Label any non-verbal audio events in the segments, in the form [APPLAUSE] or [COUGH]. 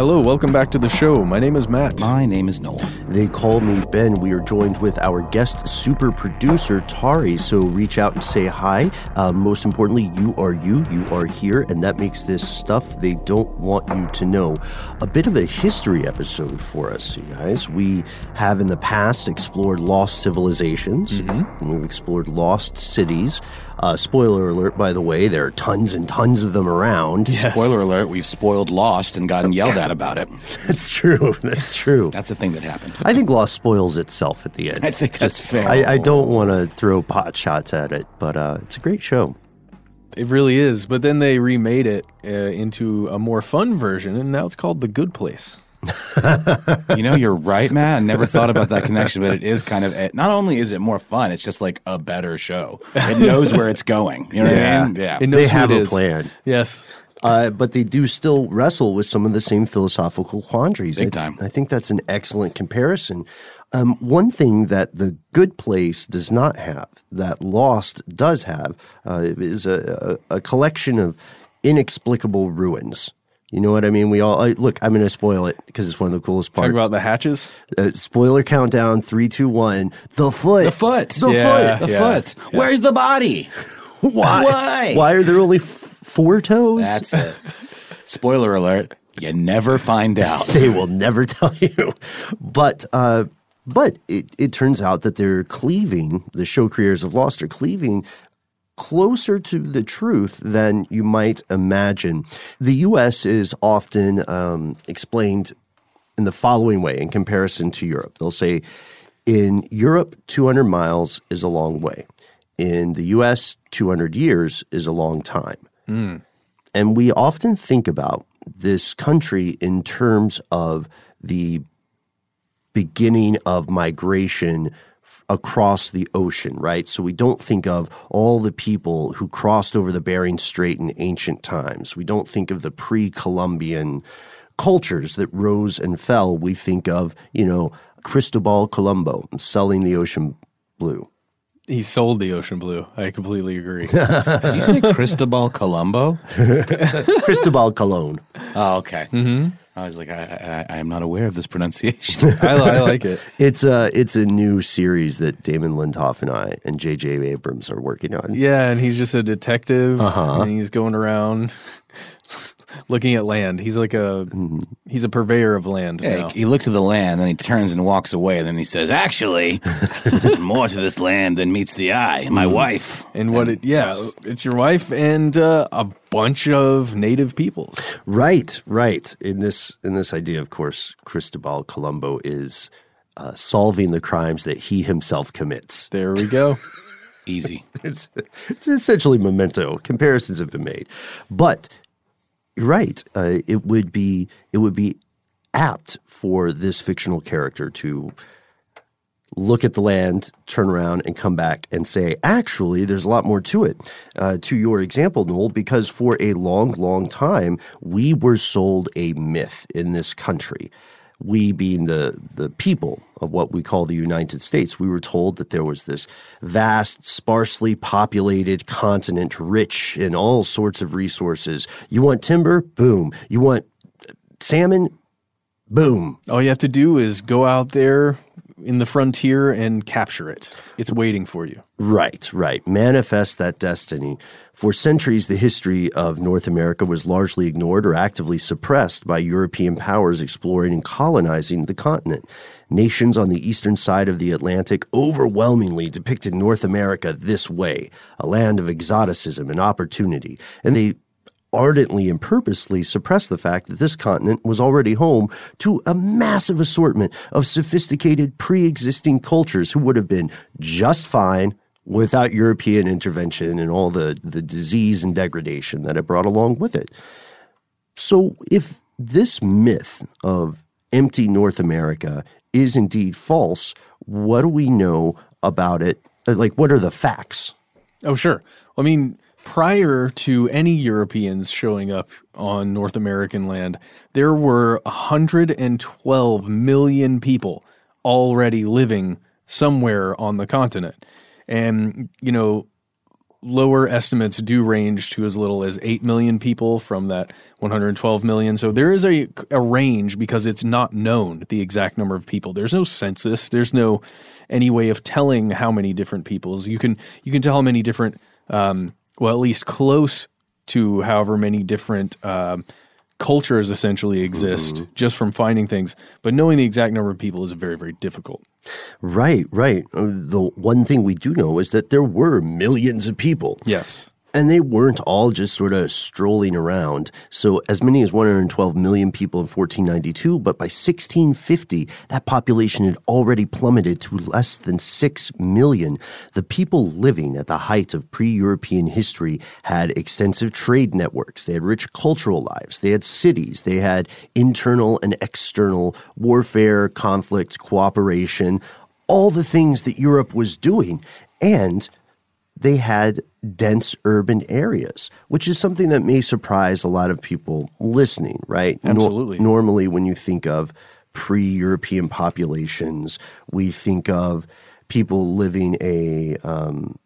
Hello, welcome back to the show. My name is Matt. My name is Noel. They call me Ben. We are joined with our guest super producer, Tari. So reach out and say hi. Uh, most importantly, you are you. You are here, and that makes this stuff they don't want you to know. A bit of a history episode for us, you guys. We have in the past explored lost civilizations, Mm-hmm. and we've explored lost cities. Uh, spoiler alert, by the way, there are tons and tons of them around. Spoiler alert, we've spoiled Lost and gotten yelled at about it. [LAUGHS] That's true. That's true. That's a thing that happened. I think Lost spoils itself at the end. I think that's fair. I, I don't want to throw pot shots at it, but uh, it's a great show. It really is. But then they remade it uh, into a more fun version, and now it's called The Good Place. [LAUGHS] you know, you're right, Matt. I never thought about that connection, but it is kind of, it, not only is it more fun, it's just like a better show. It knows where it's going. You know what I mean? Yeah. It knows They have a is. plan. Yes. Uh, but they do still wrestle with some of the same philosophical quandaries. Big I, time. I think that's an excellent comparison. Um, one thing that the good place does not have, that Lost does have, uh, is a, a, a collection of inexplicable ruins. You know what I mean? We all I, look. I'm going to spoil it because it's one of the coolest parts. Talk about the hatches. uh, spoiler countdown: three, two, one. The foot. The foot. The Yeah. foot. The Yeah. foot. Where's the body? [LAUGHS] Why? Why? Why are there only f- four toes? That's it. Spoiler alert, you never find out. [LAUGHS] they will never tell you. But uh, but it, it turns out that they're cleaving. The show creators of Lost are cleaving closer to the truth than you might imagine. The U.S. is often um, explained in the following way in comparison to Europe. They'll say, in Europe, 200 miles is a long way. In the U.S., 200 years is a long time. And we often think about this country in terms of the beginning of migration across the ocean, right? So we don't think of all the people who crossed over the Bering Strait in ancient times. We don't think of the pre Columbian cultures that rose and fell. We think of, you know, Cristobal Colombo selling the ocean blue. He sold the ocean blue. I completely agree. [LAUGHS] Did you say Cristobal Colombo? [LAUGHS] Cristobal Colon. Oh, okay. Mm-hmm. I was like, I, I, I am not aware of this pronunciation. [LAUGHS] I, I like it. [LAUGHS] It's a it's a new series that Damon Lindelof and I and J.J. Abrams are working on. Yeah, and he's just a detective, Uh-huh. and he's going around looking at land. He's like a he's a purveyor of land. Yeah, he, he looks at the land, then he turns and walks away, and then he says, "Actually, [LAUGHS] there's more to this land than meets the eye. My wife." and what it yeah, it's your wife and uh, a bunch of native peoples. Right, right. In this in this idea, of course, Cristobal Colombo is uh, solving the crimes that he himself commits. There we go. [LAUGHS] Easy. It's it's essentially memento. Comparisons have been made, but you're right. Uh, it would be it would be apt for this fictional character to look at the land, turn around, and come back and say, actually, there's a lot more to it. Uh, to your example, Noel, because for a long, long time, we were sold a myth in this country. We being the, the people of what we call the United States, we were told that there was this vast, sparsely populated continent rich in all sorts of resources. You want timber? Boom. You want salmon? Boom. All you have to do is go out there in the frontier and capture it. It's waiting for you. Right, right. Manifest that destiny. For centuries, the history of North America was largely ignored or actively suppressed by European powers exploring and colonizing the continent. Nations on the eastern side of the Atlantic overwhelmingly depicted North America this way a land of exoticism and opportunity. And they ardently and purposely suppressed the fact that this continent was already home to a massive assortment of sophisticated pre-existing cultures who would have been just fine without European intervention and all the, the disease and degradation that it brought along with it. So if this myth of empty North America is indeed false, what do we know about it? Like, what are the facts? Oh, sure. I mean, prior to any Europeans showing up on North American land, there were 112 million people already living somewhere on the continent. And, you know, lower estimates do range to as little as 8 million people from that 112 million. So there is a, a range because it's not known the exact number of people. There's no census. There's no any way of telling how many different peoples. You can you can tell how many different um, well, at least close to however many different um, cultures essentially exist just from finding things. But knowing the exact number of people is very, very difficult. Right, right. Uh, The one thing we do know is that there were millions of people. Yes. And they weren't all just sort of strolling around. So, as many as 112 million people in 1492, but by 1650, that population had already plummeted to less than 6 million. The people living at the height of pre European history had extensive trade networks. They had rich cultural lives. They had cities. They had internal and external warfare, conflict, cooperation, all the things that Europe was doing. And they had dense urban areas, which is something that may surprise a lot of people listening, right? Absolutely. normally, when you think of pre European populations, we think of people living a um,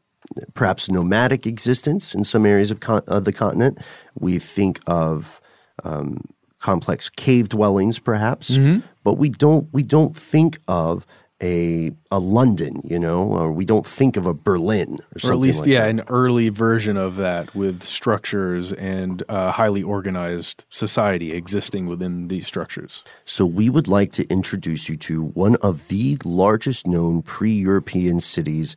perhaps nomadic existence in some areas of, con- of the continent. We think of um, complex cave dwellings, perhaps, Mm-hmm. but we don't we don't think of a a London, you know, or we don't think of a Berlin, or, Or at least, like yeah, that. an early version of that with structures and uh, highly organized society existing within these structures. So we would like to introduce you to one of the largest known pre-European cities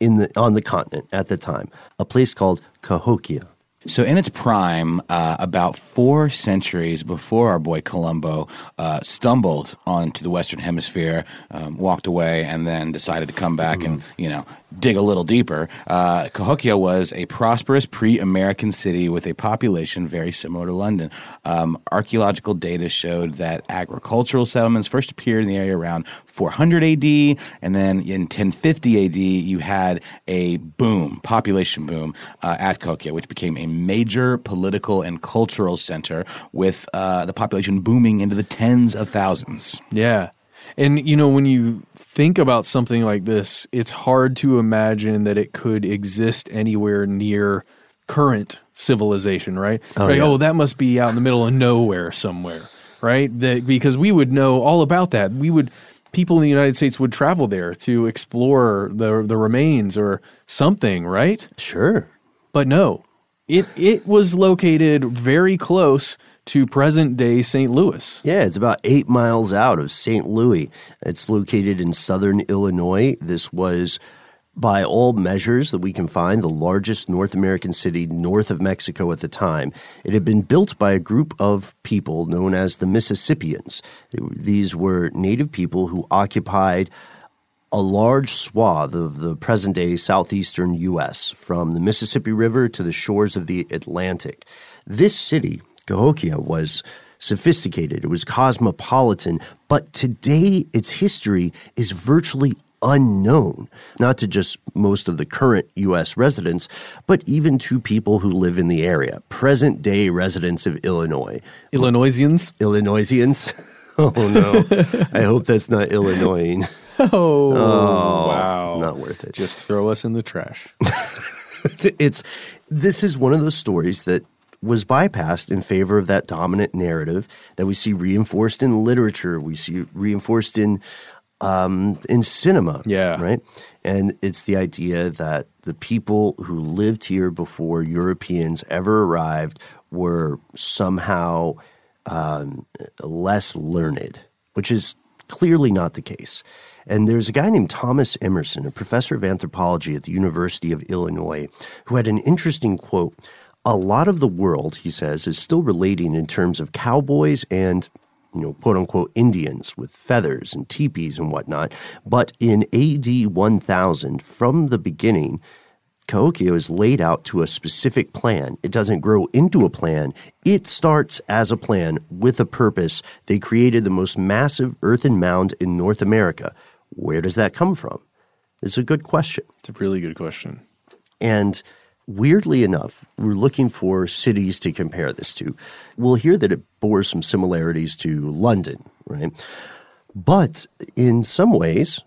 in the on the continent at the time, a place called Cahokia. So, in its prime, uh, about four centuries before our boy Columbo uh, stumbled onto the Western Hemisphere, um, walked away, and then decided to come back and, you know, dig a little deeper, uh, Cahokia was a prosperous pre American city with a population very similar to London. Um, archaeological data showed that agricultural settlements first appeared in the area around 400 AD, and then in 1050 AD, you had a boom, population boom uh, at Cahokia, which became a major political and cultural center with uh, the population booming into the tens of thousands. Yeah. And, you know, when you think about something like this, it's hard to imagine that it could exist anywhere near current civilization, right? Oh, right? yeah. oh that must be out in the middle of nowhere somewhere. right? That because we would know all about that. We would people in the United States would travel there to explore the the remains or something, right? Sure. But no, it it was located very close to present day St. Louis. Yeah, it's about eight miles out of St. Louis. It's located in southern Illinois. This was, by all measures that we can find, the largest North American city north of Mexico at the time. It had been built by a group of people known as the Mississippians. These were native people who occupied a large swath of the present day southeastern U.S., from the Mississippi River to the shores of the Atlantic. This city Cahokia was sophisticated, it was cosmopolitan, but today its history is virtually unknown, not to just most of the current U.S. residents, but even to people who live in the area, present day residents of Illinois. Illinoisians? Illinoisians? [LAUGHS] Oh no. I hope that's not Illinois. [LAUGHS] Oh, Oh, wow. Not worth it. Just throw us in the trash. [LAUGHS] it's this is one of those stories that was bypassed in favor of that dominant narrative that we see reinforced in literature, we see reinforced in um, in cinema. Yeah. right. And it's the idea that the people who lived here before Europeans ever arrived were somehow um, less learned, which is clearly not the case. And there's a guy named Thomas Emerson, a professor of anthropology at the University of Illinois, who had an interesting quote. A lot of the world, he says, is still relating in terms of cowboys and, you know, quote unquote Indians with feathers and teepees and whatnot. But in AD 1000, from the beginning, Cahokia is laid out to a specific plan. It doesn't grow into a plan. It starts as a plan with a purpose. They created the most massive earthen mound in North America. Where does that come from? It's a good question. It's a really good question. And weirdly enough, we're looking for cities to compare this to. We'll hear that it bore some similarities to London, right? But in some ways,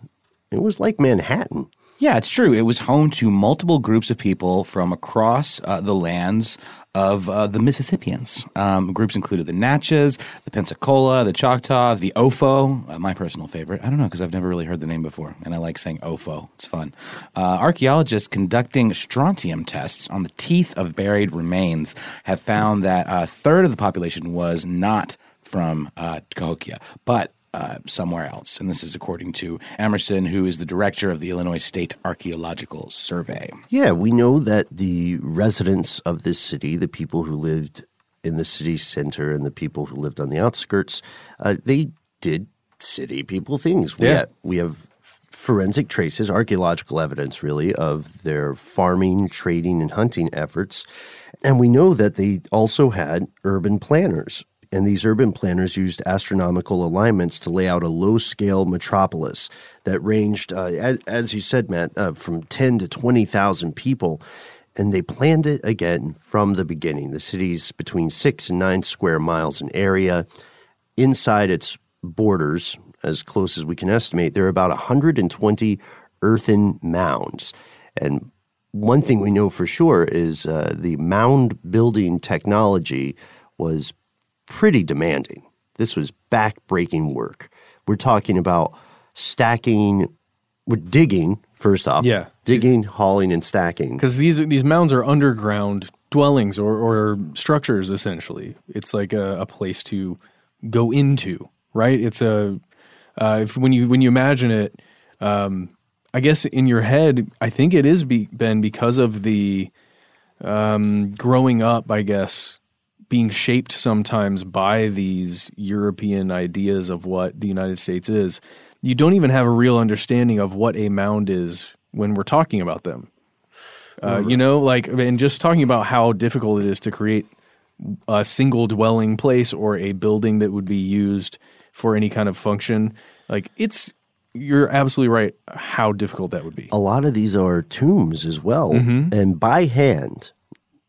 it was like Manhattan. Yeah, it's true. It was home to multiple groups of people from across uh, the lands of uh, the Mississippians. Um, groups included the Natchez, the Pensacola, the Choctaw, the Ofo, uh, my personal favorite. I don't know because I've never really heard the name before, and I like saying Ofo. It's fun. Uh, archaeologists conducting strontium tests on the teeth of buried remains have found that a third of the population was not from uh, Cahokia, but uh, somewhere else. And this is according to Emerson, who is the director of the Illinois State Archaeological Survey. Yeah, we know that the residents of this city, the people who lived in the city center and the people who lived on the outskirts, uh, they did city people things. We, Yeah. ha- we have forensic traces, archaeological evidence really, of their farming, trading, and hunting efforts. And we know that they also had urban planners. And these urban planners used astronomical alignments to lay out a low scale metropolis that ranged, uh, as, you said, Matt, uh, from 10 to 20,000 people. And they planned it again from the beginning. The city's between six and nine square miles in area. Inside its borders, as close as we can estimate, there are about 120 earthen mounds. And one thing we know for sure is uh, the mound building technology was pretty demanding. This was back-breaking work. We're talking about stacking, we're digging first off. Yeah. digging, hauling, and stacking. Because these these mounds are underground dwellings or, or structures essentially. It's like a, a place to go into, right? It's a uh, if when you when you imagine it, um, I guess in your head, I think it is be, been because of the um, growing up, I guess, being shaped sometimes by these European ideas of what the United States is. You don't even have a real understanding of what a mound is when we're talking about them. Uh, you know, like, and just talking about how difficult it is to create a single dwelling place or a building that would be used for any kind of function. Like, it's, you're absolutely right how difficult that would be. a lot of these are tombs as well. And by hand,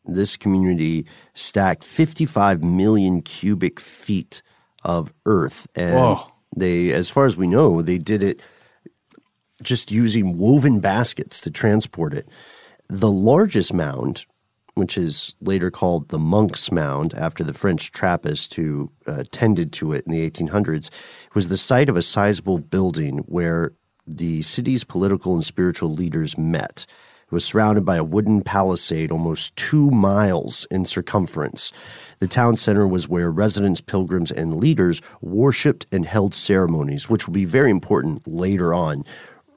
this community stacked 55 million cubic feet of earth. And Whoa. they, as far as we know, they did it just using woven baskets to transport it. The largest mound which is later called the Monk's Mound after the French Trappist who uh, tended to it in the 1800s, was the site of a sizable building where the city's political and spiritual leaders met. It was surrounded by a wooden palisade almost two miles in circumference. The town center was where residents, pilgrims, and leaders worshiped and held ceremonies, which will be very important later on.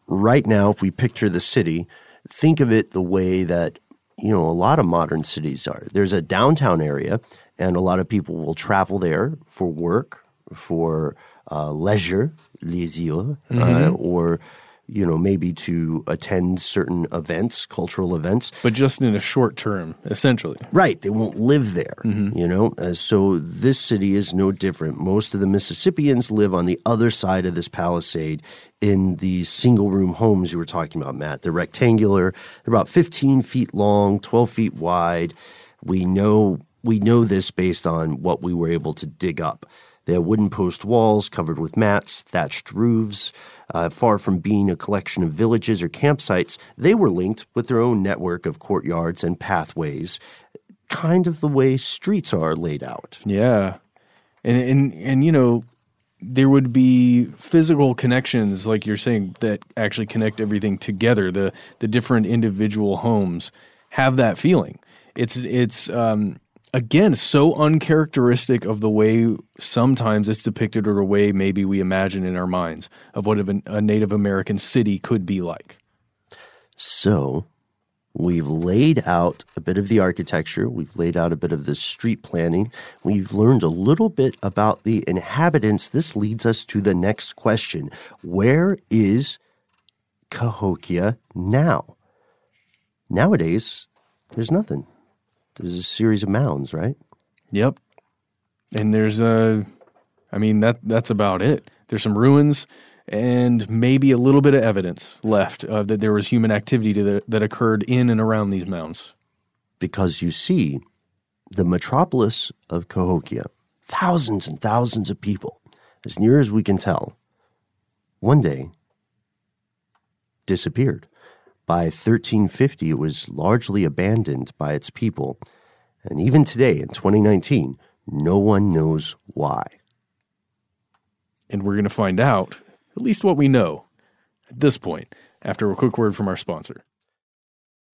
Right now, if we picture the city, think of it the way that you know a lot of modern cities are. There's a downtown area, and a lot of people will travel there for work, for uh, leisure, leisure, uh, Mm-hmm. or you know maybe to attend certain events, cultural events. But just in a short term, essentially. Right, they won't live there. Mm-hmm. You know, uh, so this city is no different. Most of the Mississippians live on the other side of this palisade in these single room homes you were talking about, Matt. They're rectangular. They're about 15 feet long, 12 feet wide. We know we know this based on what we were able to dig up. They have wooden post walls covered with mats, thatched roofs. Uh, far from being a collection of villages or campsites, they were linked with their own network of courtyards and pathways, kind of the way streets are laid out. Yeah. And and and you know, there would be physical connections like you're saying that actually connect everything together. The the different individual homes have that feeling. It's it's um again so uncharacteristic of the way sometimes it's depicted or the way maybe we imagine in our minds of what a, Native American city could be like. So we've laid out a bit of the architecture, we've laid out a bit of the street planning, we've learned a little bit about the inhabitants. This leads us to the next question Where is Cahokia now? Nowadays, there's nothing. There's a series of mounds, right? Yep. And there's a I mean that that's about it. There's some ruins and maybe a little bit of evidence left uh, that there was human activity the, that occurred in and around these mounds. Because you see, the metropolis of Cahokia, thousands and thousands of people, as near as we can tell, one day disappeared. By 1350, it was largely abandoned by its people. And even today, in 2019, no one knows why. And we're going to find out at least what we know at this point after a quick word from our sponsor.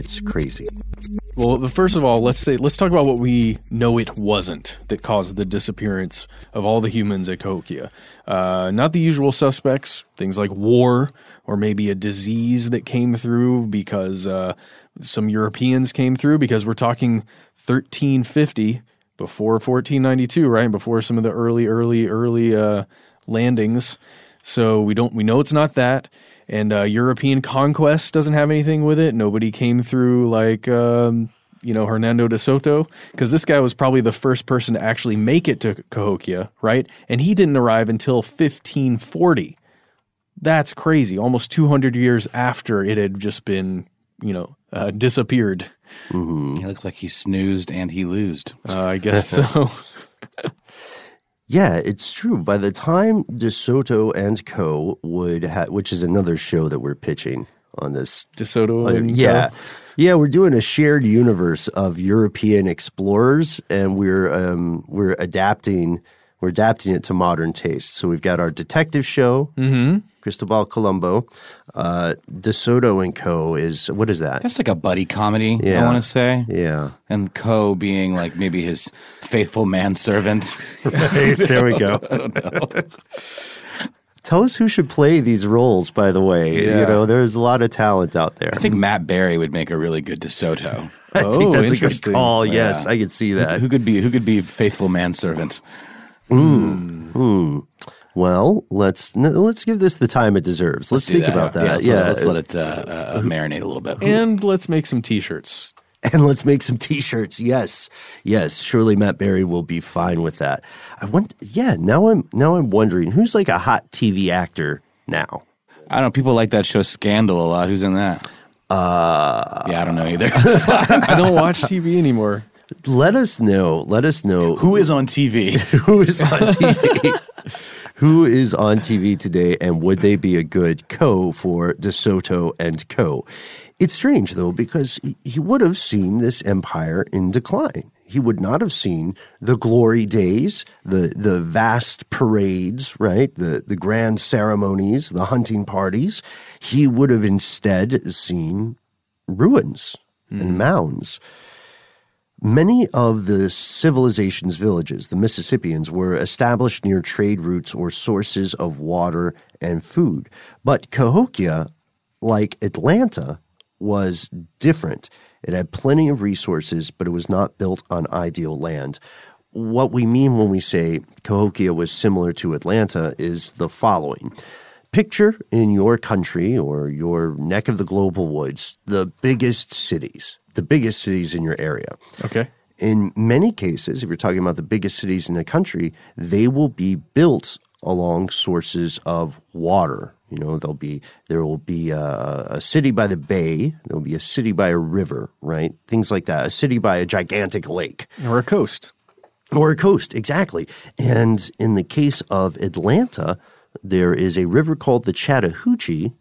Where it gets crazy. Well, first of all, let's say let's talk about what we know it wasn't that caused the disappearance of all the humans at Cahokia. Uh, not the usual suspects, things like war or maybe a disease that came through because uh, some Europeans came through. Because we're talking 1350 before 1492, right? Before some of the early, early, early uh, landings. So we don't we know it's not that. And uh, European conquest doesn't have anything with it. Nobody came through like um, you know Hernando de Soto because this guy was probably the first person to actually make it to Cahokia, right? And he didn't arrive until 1540. That's crazy. Almost 200 years after it had just been you know uh, disappeared. He looks like he snoozed and he loosed. Uh, I guess so. [LAUGHS] [LAUGHS] Yeah, it's true. By the time DeSoto and Co. would have, which is another show that we're pitching on this. DeSoto Uh, and yeah. Co. Yeah, we're doing a shared universe of European explorers, and we're um, we're adapting we're adapting it to modern taste. So we've got our detective show, Mm-hmm. Cristobal Colombo, uh, DeSoto and Co. is what is that? That's like a buddy comedy, I want to say. Yeah, And Co being like maybe his faithful manservant. there we go. [LAUGHS] Tell us who should play these roles. By the way, Yeah. you know, there's a lot of talent out there. I think Matt Berry would make a really good DeSoto. [LAUGHS] I Oh, think that's a good call. Yes, Yeah. I could see that. Who could be who could be faithful manservant? Hmm. Well, let's no, let's give this the time it deserves. Let's, do think that. about that. Yeah, let's, Yeah, Let, let's let it uh, uh, marinate a little bit. And let's make some T-shirts. [LAUGHS] and let's make some T-shirts. Yes, yes. Surely Matt Berry will be fine with that. I want. Yeah. Now I'm now I'm wondering who's like a hot TV actor now. I don't know. People like that show Scandal a lot. Who's in that? Uh, Yeah, I don't know either. [LAUGHS] I don't watch TV anymore. let us know. Let us know Who is on TV? [LAUGHS] who is on TV. Who is on TV today, and would they be a good co for DeSoto and Co? It's strange though because he- he would have seen this empire in decline. He would not have seen the glory days, the the vast parades, right? The the grand ceremonies, the hunting parties. He would have instead seen ruins and hmm. mounds. Many of the civilization's villages, the Mississippians, were established near trade routes or sources of water and food. But Cahokia, like Atlanta, was different. It had plenty of resources, but it was not built on ideal land. What we mean when we say Cahokia was similar to Atlanta is the following. Picture in your country or your neck of the global woods the biggest cities, the biggest cities in your area. Okay. In many cases, if you're talking about the biggest cities in the country, they will be built along sources of water. You know, there'll be there will be a, a city by the bay, there'll be a city by a river, right? Things like that. A city by a gigantic lake Or a coast. or a coast, exactly. And in the case of Atlanta, there is a river called the Chattahoochee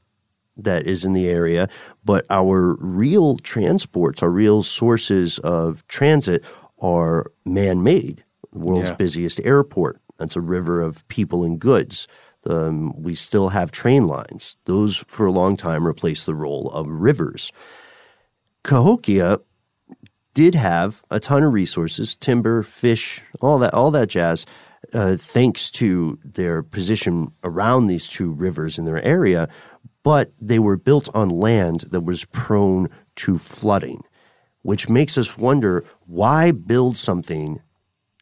that is in the area, but our real transports, our real sources of transit are man made. The world's Yeah. busiest airport. That's a river of people and goods. Um, we still have train lines. Those, for a long time, replaced the role of rivers. Cahokia did have a ton of resources, timber, fish, all that, all that jazz, uh, thanks to their position around these two rivers in their area. But they were built on land that was prone to flooding, which makes us wonder why build something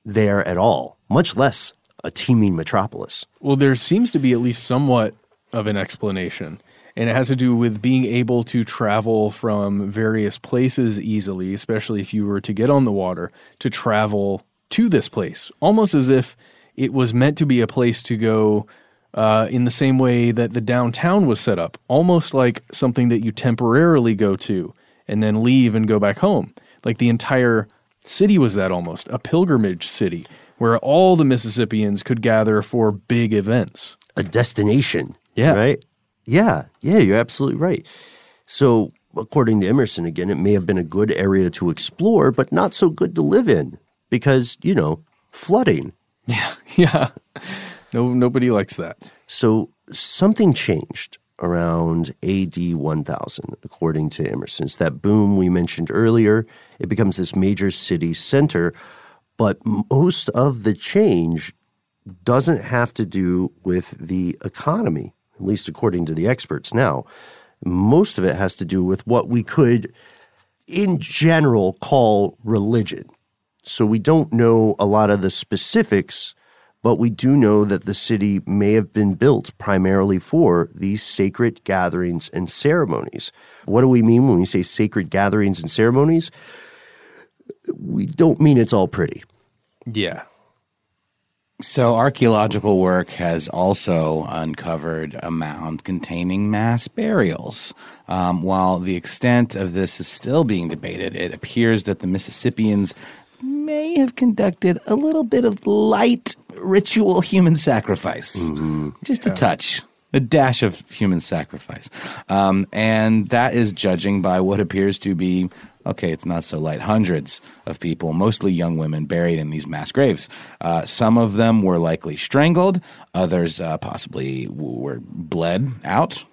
there at all, much less a teeming metropolis. Well, there seems to be at least somewhat of an explanation. And it has to do with being able to travel from various places easily, especially if you were to get on the water, to travel to this place, almost as if it was meant to be a place to go uh, in the same way that the downtown was set up, almost like something that you temporarily go to and then leave and go back home. Like the entire city was that almost a pilgrimage city where all the Mississippians could gather for big events. A destination. Yeah. Right? Yeah. Yeah, you're absolutely right. So, according to Emerson, again, it may have been a good area to explore, but not so good to live in because, you know, flooding. [LAUGHS] Yeah. Yeah. No, nobody likes that. So something changed around AD 1000, according to Emerson. It's that boom we mentioned earlier. It becomes this major city center, but most of the change doesn't have to do with the economy, at least according to the experts now. Most of it has to do with what we could, in general, call religion. So we don't know a lot of the specifics but we do know that the city may have been built primarily for these sacred gatherings and ceremonies. What do we mean when we say sacred gatherings and ceremonies? We don't mean it's all pretty. Yeah. So, archaeological work has also uncovered a mound containing mass burials. Um, while the extent of this is still being debated, it appears that the Mississippians may have conducted a little bit of light ritual human sacrifice. Just a touch. A dash of human sacrifice. Um, and that is judging by what appears to be, okay, it's not so light, hundreds of people, mostly young women, buried in these mass graves. Uh, some of them were likely strangled, others uh, possibly were bled out.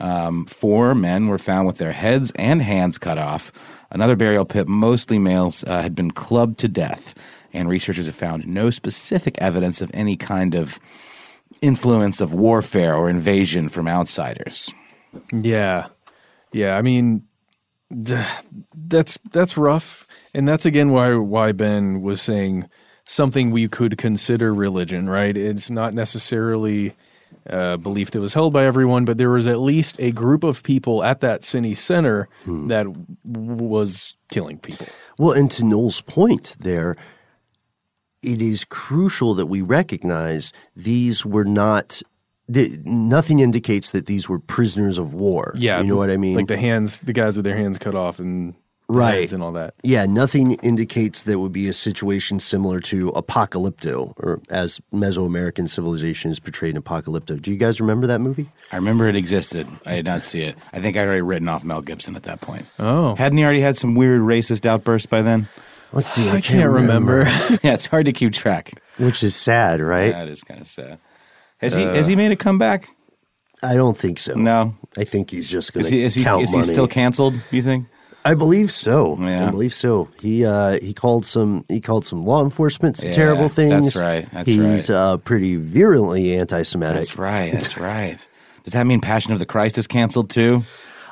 Um, four men were found with their heads and hands cut off. Another burial pit, mostly males, uh, had been clubbed to death and researchers have found no specific evidence of any kind of influence of warfare or invasion from outsiders. Yeah. Yeah, I mean th- that's that's rough and that's again why why Ben was saying something we could consider religion, right? It's not necessarily a belief that was held by everyone, but there was at least a group of people at that city center hmm. that w- was killing people. Well, and to Noel's point there, it is crucial that we recognize these were not. th- Nothing indicates that these were prisoners of war. Yeah, you know what I mean. Like the hands, the guys with their hands cut off and the Right. heads and all that. Yeah, nothing indicates that would be a situation similar to Apocalypto, or as Mesoamerican civilization is portrayed in Apocalypto. Do you guys remember that movie? I remember it existed. I did not see it. I think I already written off Mel Gibson at that point. Oh. Hadn't he already had some weird racist outbursts by then? Let's see. I, I can't remember. [LAUGHS] yeah, it's hard to keep track. Which is sad, right? That is kind of sad. Has he has he uh. made a comeback? I don't think so. No. I think he's just going Is to he is he, count is he still canceled? You think? I believe so. Yeah. I believe so. He uh, he called some he called some law enforcement some Yeah, terrible things. that's right, that's He's right. uh, pretty virulently anti-Semitic. That's right. That's [LAUGHS] right. Does that mean Passion of the Christ is canceled too?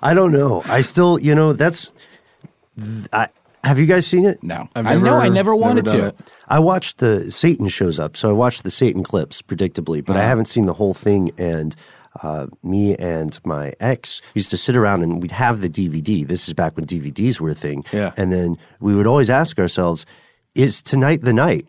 I don't know. I still, you know, that's. I have you guys seen it? No, I've I know. I never- never wanted never to. it. I watched the Satan shows up, so I watched the Satan clips predictably, but I Uh-huh. haven't seen the whole thing. And uh, me and my ex used to sit around and we'd have the DVD. This is back when DVDs were a thing. Yeah. And then we would always ask ourselves, "Is tonight the night?"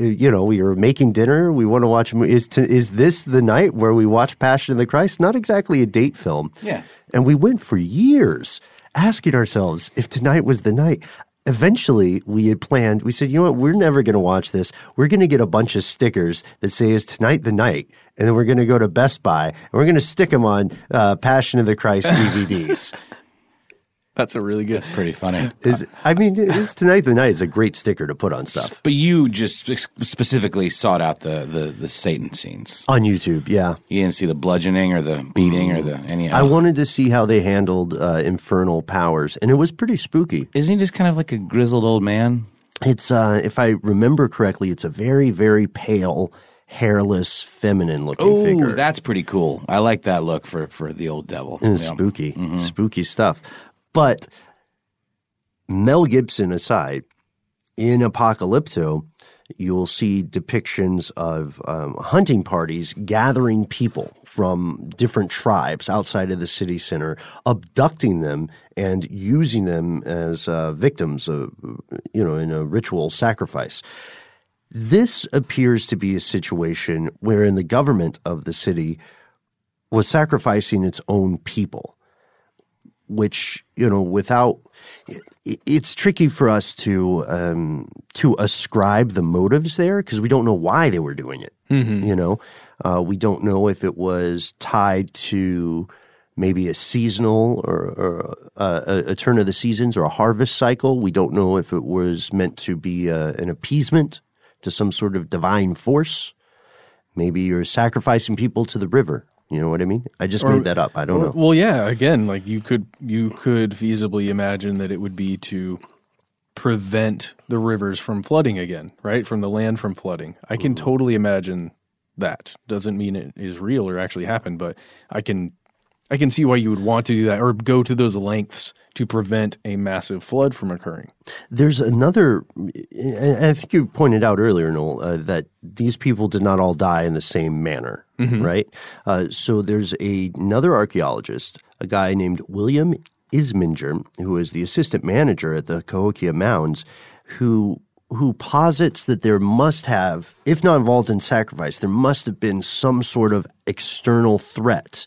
Uh, You know, we were making dinner. We want to watch. Is to, is this the night where we watch Passion of the Christ? Not exactly a date film. Yeah. And we went for years asking ourselves if tonight was the night. Eventually, we had planned, we said, you know what, we're never going to watch this. We're going to get a bunch of stickers that say, is tonight the night? And then we're going to go to Best Buy and we're going to stick them on uh, Passion of the Christ [LAUGHS] DVDs. That's a really good. That's pretty funny. is I mean, is tonight the night is a great sticker to put on stuff. But you just spe- specifically sought out the, the, the Satan scenes. On YouTube, yeah. You didn't see the bludgeoning or the beating or the any. I wanted to see how they handled uh, infernal powers, and it was pretty spooky. Isn't he just kind of like a grizzled old man? It's, uh, if I remember correctly, it's a very, very pale, hairless, feminine looking Oh, figure. that's pretty cool. I like that look for, for the old devil. It was Yeah. spooky, spooky stuff. But Mel Gibson aside, in Apocalypto, you'll see depictions of um, hunting parties gathering people from different tribes outside of the city center, abducting them and using them as uh, victims, of, you know, in a ritual sacrifice. This appears to be a situation wherein the government of the city was sacrificing its own people, which you know, without it's tricky for us to um, to ascribe the motives there because we don't know why they were doing it. Mhm. You know, uh, we don't know if it was tied to maybe a seasonal or, or uh, a, a turn of the seasons or a harvest cycle. We don't know if it was meant to be uh, an appeasement to some sort of divine force. Maybe you're sacrificing people to the river. You know what I mean? I just Or- made that up. I don't know. Well, yeah. Again, like you could you could feasibly imagine that it would be to prevent the rivers from flooding again, right? From the land from flooding. I can Mm-hmm. totally imagine that. Doesn't mean it is real or actually happened, but I can I can see why you would want to do that or go to those lengths to prevent a massive flood from occurring. There's another, I think you pointed out earlier, Noel, uh, that these people did not all die in the same manner, Mhm. right? Uh, so there's a, another archaeologist, a guy named William Iseminger, who is the assistant manager at the Cahokia Mounds, who who posits that there must have, if not involved in sacrifice, there must have been some sort of external threat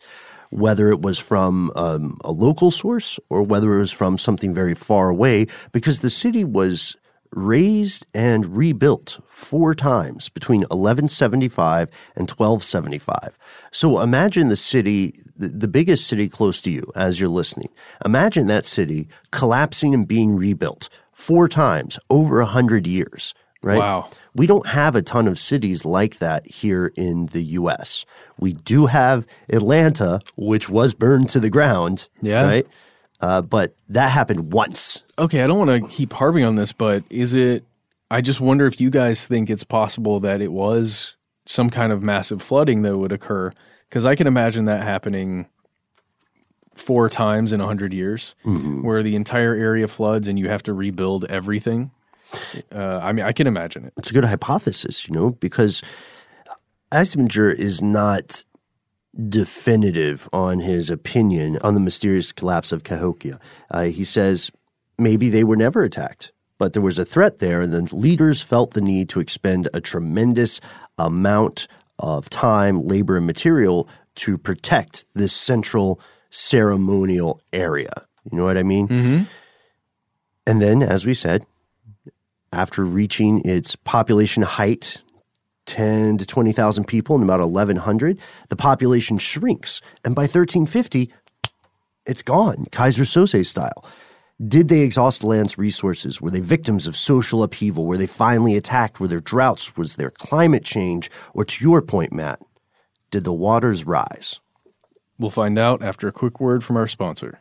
whether it was from um, a local source or whether it was from something very far away, because the city was raised and rebuilt four times between 1175 and 1275. So imagine the city, the, biggest city close to you as you're listening. Imagine that city collapsing and being rebuilt four times over a hundred years, right? Wow. We don't have a ton of cities like that here in the US. We do have Atlanta, which was burned to the ground. Yeah. Right. Uh, but that happened once. Okay, I don't want to keep harping on this, but is it? I just wonder if you guys think it's possible that it was some kind of massive flooding that would occur, because I can imagine that happening four times in a hundred years, Mhm. where the entire area floods and you have to rebuild everything. Uh, I mean, I can imagine it. It's a good hypothesis, you know, because Iseminger is not definitive on his opinion on the mysterious collapse of Cahokia. Uh, he says maybe they were never attacked, but there was a threat there, and the leaders felt the need to expend a tremendous amount of time, labor, and material to protect this central ceremonial area. You know what I mean? Mm-hmm. And then, as we said, after reaching its population height, 10 to 20,000 people in about 1100, the population shrinks. And by 1350, it's gone, Keyser Söze style. Did they exhaust land's resources? Were they victims of social upheaval? Were they finally attacked? Were there droughts? Was there climate change? Or to your point, Matt, did the waters rise? We'll find out after a quick word from our sponsor.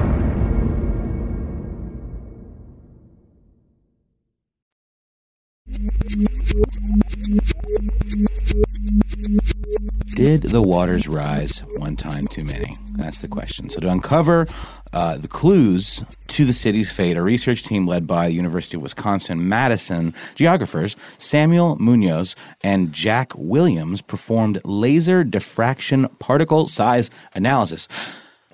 Did the waters rise one time too many? That's the question. So, to uncover uh, the clues to the city's fate, a research team led by the University of Wisconsin Madison geographers Samuel Munoz and Jack Williams performed laser diffraction particle size analysis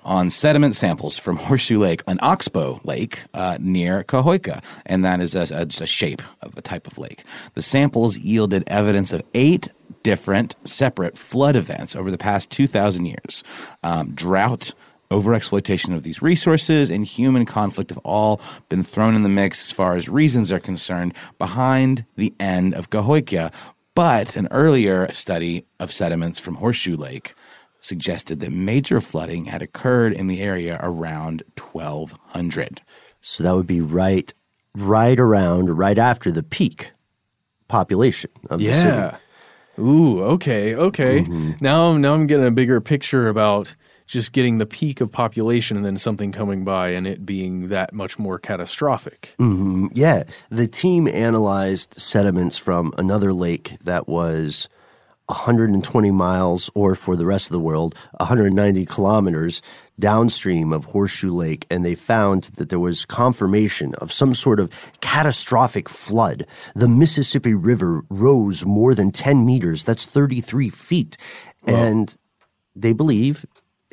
on sediment samples from [LAUGHS] Horseshoe Lake, an oxbow lake uh, near Cahokia, and that is a, a, a shape of a type of lake. The samples yielded evidence of eight different separate flood events over the past 2,000 years. Um, drought, overexploitation of these resources, and human conflict have all been thrown in the mix as far as reasons are concerned behind the end of Cahokia. But an earlier study of sediments from Horseshoe Lake suggested that major flooding had occurred in the area around 1200. So that would be right, right around, right after the peak population of the Yeah. city. Ooh, okay, okay. Mm-hmm. Now, now I'm getting a bigger picture about just getting the peak of population and then something coming by and it being that much more catastrophic. hmm Yeah, the team analyzed sediments from another lake that was 120 miles, or for the rest of the world, 190 kilometers downstream of Horseshoe Lake, and they found that there was confirmation of some sort of catastrophic flood. The Mississippi River rose more than 10 meters, that's 33 feet. And they believe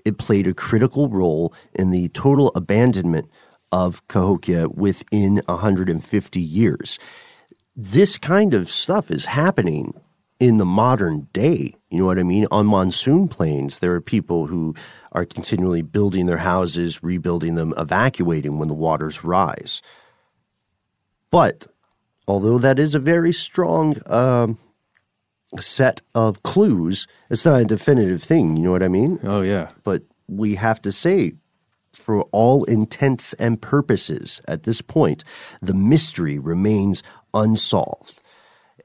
it played a critical role in the total abandonment of Cahokia within 150 years. This kind of stuff is happening in the modern day. You know what I mean? On monsoon plains, there are people who are continually building their houses, rebuilding them, evacuating when the waters rise. But although that is a very strong um, set of clues, it's not a definitive thing. You know what I mean? Oh, yeah. But we have to say, for all intents and purposes, at this point, the mystery remains unsolved.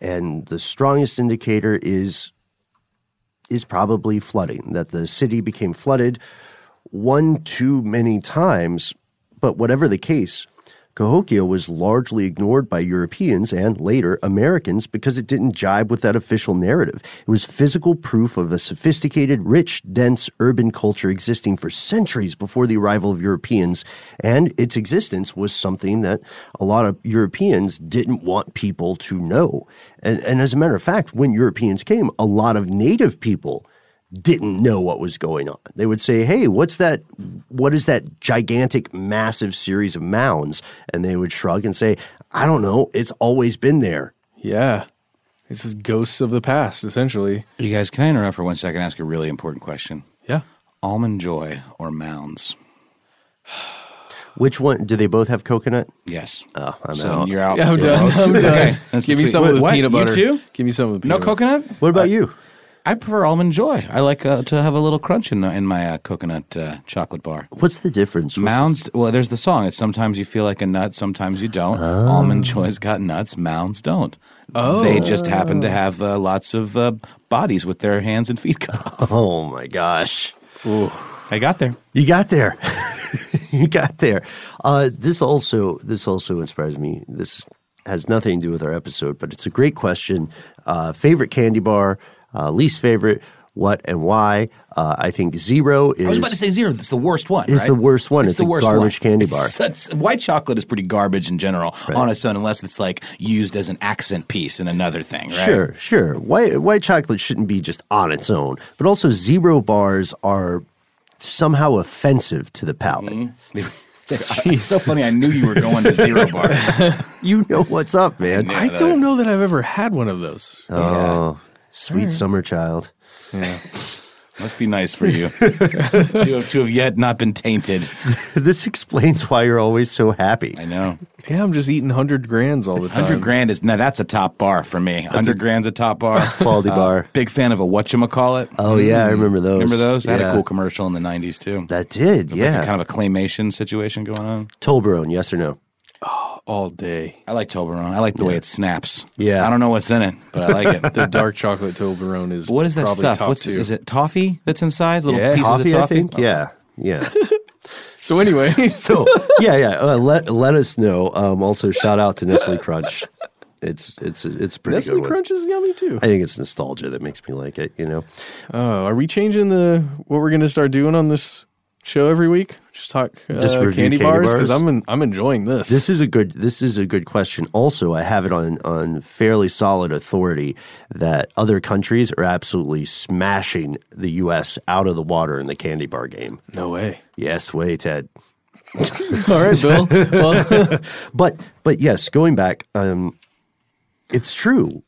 And the strongest indicator is is probably flooding, that the city became flooded one too many times. But whatever the case, Cahokia was largely ignored by Europeans and later Americans because it didn't jibe with that official narrative. It was physical proof of a sophisticated, rich, dense urban culture existing for centuries before the arrival of Europeans, and its existence was something that a lot of Europeans didn't want people to know. And, and as a matter of fact, when Europeans came, a lot of native people didn't know what was going on. They would say, "Hey, what's that? What is that gigantic, massive series of mounds?" And they would shrug and say, "I don't know. It's always been there." Yeah. This is ghosts of the past, essentially. You guys, can I interrupt for one second and ask a really important question? Yeah. Almond Joy or Mounds? Which one? Do they both have coconut? Yes. Oh, I'm So out. you're out. Yeah, I'm done. I'm done. Okay, Give me between- some with What, peanut you too? Give me some with No peanut coconut? What about uh, you? I prefer almond joy. I like uh, to have a little crunch in, in my uh, coconut uh, chocolate bar. What's the difference? Mounds. Well, there's the song. It's sometimes you feel like a nut, sometimes you don't. Almond Joy's got nuts. Mounds don't. Oh. They just happen to have uh, lots of uh, bodies with their hands and feet cut. [LAUGHS] Oh my gosh. Ooh. I got there. You got there. [LAUGHS] you got there. Uh, this also this also inspires me. This has nothing to do with our episode, but it's a great question. Uh, favorite candy bar, uh, least favorite, what and why? Uh, I think zero is. I was about to say zero. It's the worst one. It's right? the worst one. It's the a worst garbage one. candy bar. such- white chocolate is pretty garbage in general on its own, unless it's like used as an accent piece in another thing, right? Sure, sure. White white chocolate shouldn't be just on its own, but also zero bars are somehow offensive to the palate. Mm-hmm. [LAUGHS] It's so funny. I knew you were going to zero bar. [LAUGHS] You know what's up, man. I don't know that I've ever had one of those. Oh, sweet summer child. Yeah. Must be nice for you [LAUGHS] to, have, to have yet not been tainted. [LAUGHS] this explains why you're always so happy. I know. Yeah, I'm just eating 100 grands all the time. Hundred grand is now that's a top bar for me. Hundred grand's a top bar. quality Uh, bar. Big fan of a whatchamacallit. Oh yeah, I remember those. Remember those? They had a cool commercial in the '90s too. That did, Like yeah. a kind of a claymation situation going on. Toblerone, yes or no? All day. I like Toblerone. I like the way it snaps. Yeah. I don't know what's in it, but I like it. [LAUGHS] The dark chocolate Toblerone is what is that probably stuff? top What's two. is it? Toffee that's inside? Little Yeah. pieces Coffee, of I toffee. think. Yeah, yeah. [LAUGHS] So anyway, [LAUGHS] so yeah, yeah. Uh, let let us know. Um, also, shout out to Nestle Crunch. It's it's it's a pretty Nestle good. one. Crunch is yummy too. I think it's nostalgia that makes me like it. You know. Oh, are we changing the what we're going to start doing on this show every week? Just talk uh, Just review candy, candy bars because? I'm en- I'm enjoying this. This is a good. This is a good question. Also, I have it on on fairly solid authority that other countries are absolutely smashing the U.S. out of the water in the candy bar game. no way. Yes, way, Ted. [LAUGHS] All right, Bill. [LAUGHS] Well, But but yes, going back, um, it's true.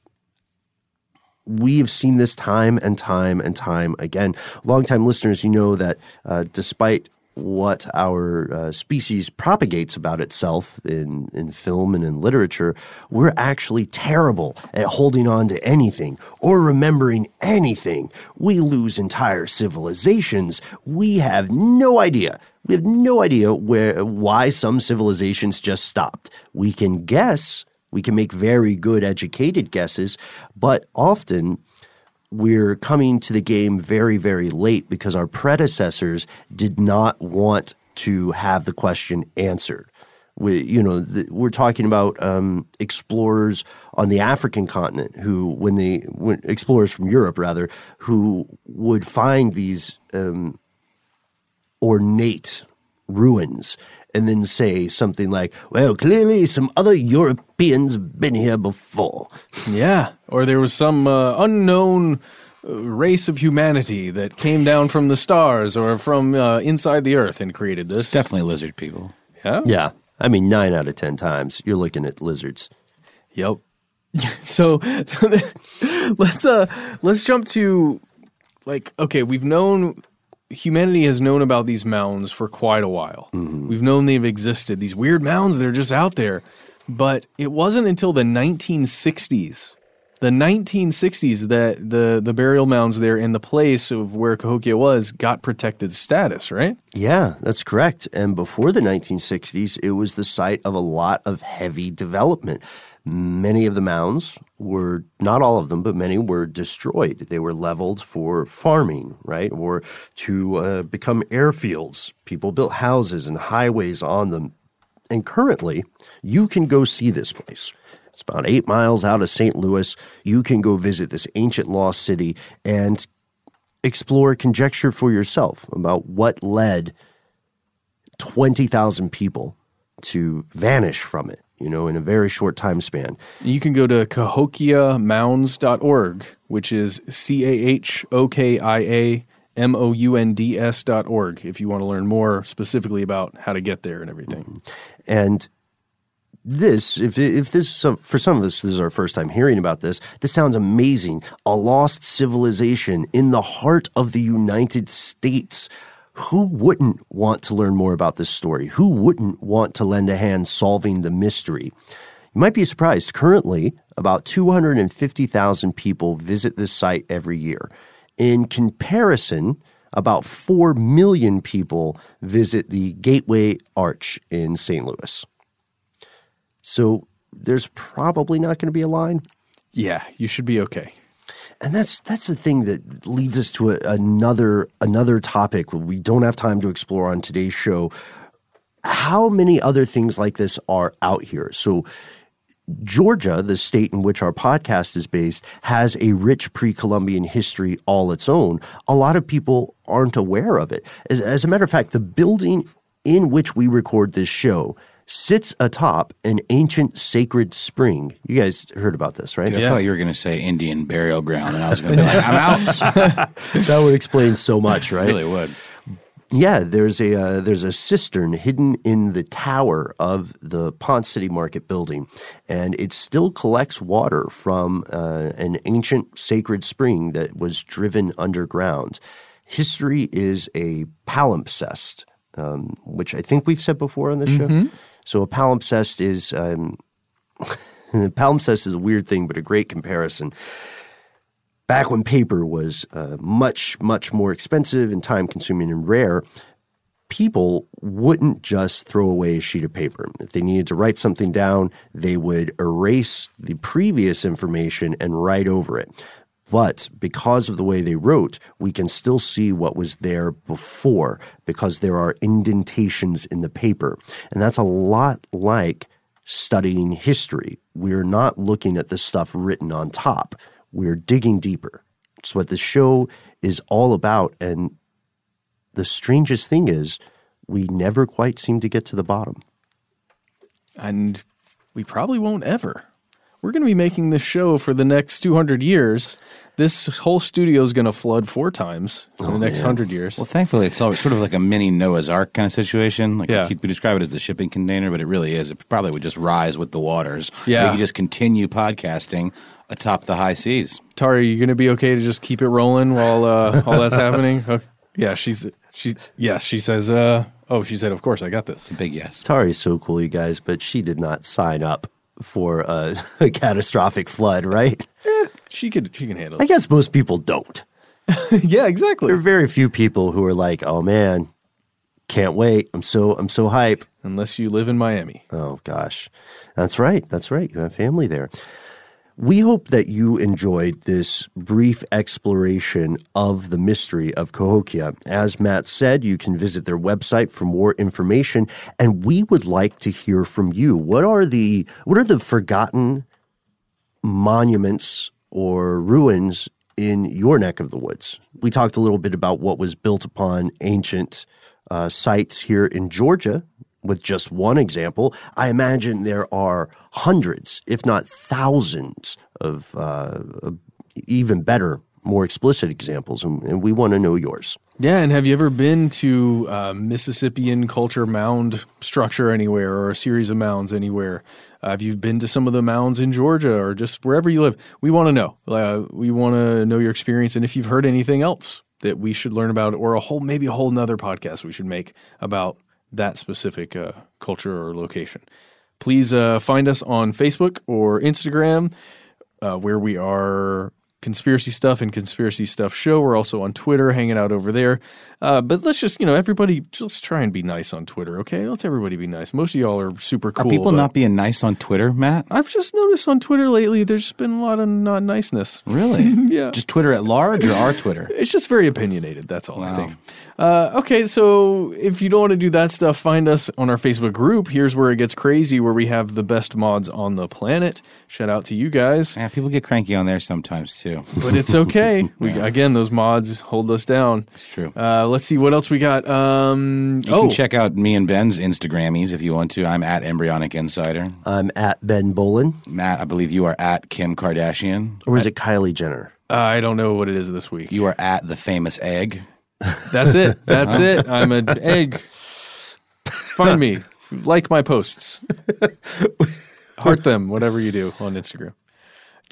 We have seen this time and time and time again. Longtime listeners, you know that uh, despite what our uh, species propagates about itself in, in film and in literature, we're actually terrible at holding on to anything or remembering anything. We lose entire civilizations. We have no idea. We have no idea where why some civilizations just stopped. We can guess, we can make very good educated guesses, but often we're coming to the game very, very late because our predecessors did not want to have the question answered. We, you know, the, we're talking about um, explorers on the African continent who, when they, when, explorers from Europe rather, who would find these um, ornate ruins and then say something like, well, clearly some other Europeans have been here before. yeah. Or there was some uh, unknown uh, race of humanity that came down from the stars or from uh, inside the earth and created this. Definitely lizard people. Yeah. Yeah. I mean, nine out of 10 times you're looking at lizards. Yep. [LAUGHS] So [LAUGHS] let's uh let's jump to like okay, we've known humanity has known about these mounds for quite a while. Mm-hmm. We've known they've existed. These weird mounds, that are just out there. But it wasn't until the 1960s, the 1960s, that the the burial mounds there in the place of where Cahokia was got protected status, right? Yeah, that's correct. And before the 1960s, it was the site of a lot of heavy development. Many of the mounds were, not all of them, but many were destroyed. They were leveled for farming, right? Or to uh, become airfields. People built houses and highways on them. And currently, you can go see this place. It's about eight miles out of St. Louis. You can go visit this ancient lost city and explore, conjecture for yourself about what led 20,000 people to vanish from it, you know, in a very short time span. You can go to cahokiamounds.org, which is C A H O K I A M O U N D S dot org, if you want to learn more specifically about how to get there and everything. Mm-hmm. And this, if if this some, for some of us, this is our first time hearing about this. This sounds amazing. A lost civilization in the heart of the United States. Who wouldn't want to learn more about this story? Who wouldn't want to lend a hand solving the mystery? You might be surprised. Currently, about 250,000 people visit this site every year. In comparison, about 4 million people visit the Gateway Arch in St. Louis. So there's probably not going to be a line. Yeah, you should be okay. And that's that's the thing that leads us to a, another another topic we don't have time to explore on today's show. How many other things like this are out here? So Georgia, the state in which our podcast is based, has a rich pre Columbian history all its own. A lot of people aren't aware of it. As, as, a matter of fact, the building in which we record this show sits atop an ancient sacred spring. You guys heard about this, right? Dude, I thought you were going to say Indian burial ground, and I was going to be like, I'm out. [LAUGHS] that would explain so much, right? It really would. Yeah, there's a uh, there's a cistern hidden in the tower of the Ponce City Market building, and it still collects water from uh, an ancient sacred spring that was driven underground. History is a palimpsest, um, which I think we've said before on this mm-hmm. show. So a palimpsest is um, [LAUGHS] palimpsest is a weird thing, but a great comparison back when paper was uh, much, much more expensive and time consuming and rare, people wouldn't just throw away a sheet of paper. If they needed to write something down, they would erase the previous information and write over it. But because of the way they wrote, we can still see what was there before because there are indentations in the paper. And that's a lot like studying history. We're not looking at the stuff written on top we're digging deeper. It's what the show is all about. And the strangest thing is, we never quite seem to get to the bottom. And we probably won't ever. We're going to be making this show for the next 200 years. This whole studio is going to flood four times in oh, the next hundred years. Well, thankfully, it's all, sort of like a mini Noah's Ark kind of situation. Like yeah. we describe it as the shipping container, but it really is. It probably would just rise with the waters. Yeah, we could just continue podcasting atop the high seas. Tari, are you going to be okay to just keep it rolling while uh, all that's happening? [LAUGHS] Okay. Yeah, she's she's yes. She says, uh, "Oh, she said, of course, I got this." It's a big yes. Tari's so cool, you guys, but she did not sign up for a, [LAUGHS] a catastrophic flood, right? She could she can handle it. I guess most people don't. [LAUGHS] yeah, exactly. There are very few people who are like, "Oh man, can't wait! I'm so I'm so hype." Unless you live in Miami. Oh gosh, that's right. That's right. You have family there. We hope that you enjoyed this brief exploration of the mystery of Cahokia. As Matt said, you can visit their website for more information, and we would like to hear from you. What are the what are the forgotten monuments or ruins in your neck of the woods? We talked a little bit about what was built upon ancient uh, sites here in Georgia with just one example. I imagine there are hundreds, if not thousands, of uh, even better, more explicit examples, and, and we want to know yours. Yeah, and have you ever been to uh, Mississippian culture mound structure anywhere, or a series of mounds anywhere? Uh, have you been to some of the mounds in Georgia, or just wherever you live? We want to know. Uh, we want to know your experience, and if you've heard anything else that we should learn about, or a whole maybe a whole nother podcast we should make about that specific uh, culture or location. Please uh, find us on Facebook or Instagram, uh, where we are Conspiracy Stuff and Conspiracy Stuff Show. We're also on Twitter, hanging out over there. Uh, but let's just, you know, everybody just try and be nice on Twitter, okay? Let's everybody be nice. Most of y'all are super cool. Are people not being nice on Twitter, Matt? I've just noticed on Twitter lately there's been a lot of not niceness. Really? [LAUGHS] yeah. Just Twitter at large or our Twitter? [LAUGHS] It's just very opinionated. That's all wow. I think. Uh, okay, so if you don't want to do that stuff, find us on our Facebook group. Here's where it gets crazy, where we have the best mods on the planet. Shout out to you guys. Yeah, people get cranky on there sometimes too. But it's okay. [LAUGHS] we, Again, those mods hold us down. It's true. Uh, let's see what else we got. Um, you oh. can check out me and Ben's Instagrammies if you want to. I'm at Embryonic Insider. I'm at Ben Bowlin. Matt, I believe you are at Kim Kardashian. Or is it Kylie Jenner? Uh, I don't know what it is this week. You are at the famous egg. That's it. [LAUGHS] That's it. I'm an egg. Find me. Like my posts. [LAUGHS] Heart them, whatever you do on Instagram.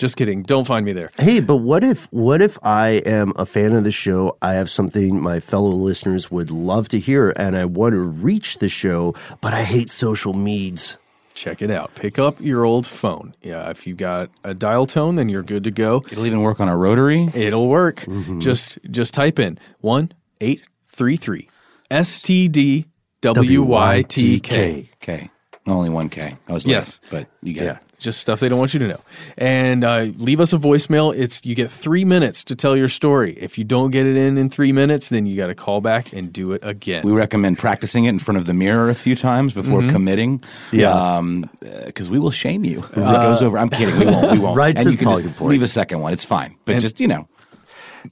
Just kidding. Don't find me there. Hey, but what if what if I am a fan of the show? I have something my fellow listeners would love to hear, and I want to reach the show, but I hate social meds. Check it out. Pick up your old phone. Yeah, if you got a dial tone, then you're good to go. It'll even work on a rotary. It'll work. Mm-hmm. Just just type in one 833 STD WYTK. K. Only one K. I was yes, late, but you get yeah. it. Just stuff they don't want you to know. And uh, leave us a voicemail. It's you get three minutes to tell your story. If you don't get it in in three minutes, then you got to call back and do it again. We recommend practicing it in front of the mirror a few times before Mhm. committing. Yeah. because we will shame you if Uh, it goes over. I'm kidding. We won't. We won't. [LAUGHS] Right and to you can talking just points. leave a second one. It's fine. But And- just you know,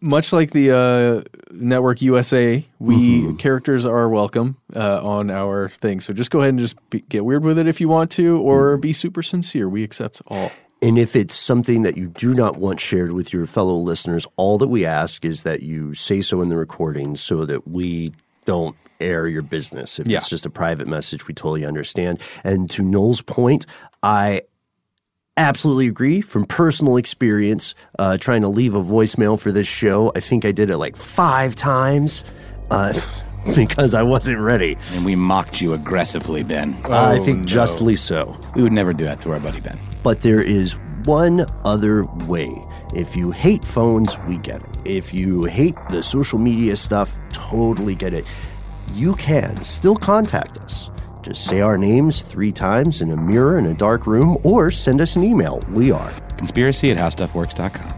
Much like the uh, network USA, we characters are welcome uh, on our thing. So just go ahead and just be, get weird with it if you want to, or be super sincere. We accept all. And if it's something that you do not want shared with your fellow listeners, all that we ask is that you say so in the recording so that we don't air your business. If Yeah. it's just a private message, we totally understand. And to Noel's point, I absolutely agree from personal experience uh, trying to leave a voicemail for this show. I think I did it like five times. Uh, [LAUGHS] because I wasn't ready. and we mocked you aggressively, Ben. I think justly so. We would never do that to our buddy Ben. But there is one other way. If you hate phones, we get it. If you hate the social media stuff, totally get it. You can still contact us. Just say our names three times in a mirror in a dark room or send us an email. We are Conspiracy at howstuffworks.com.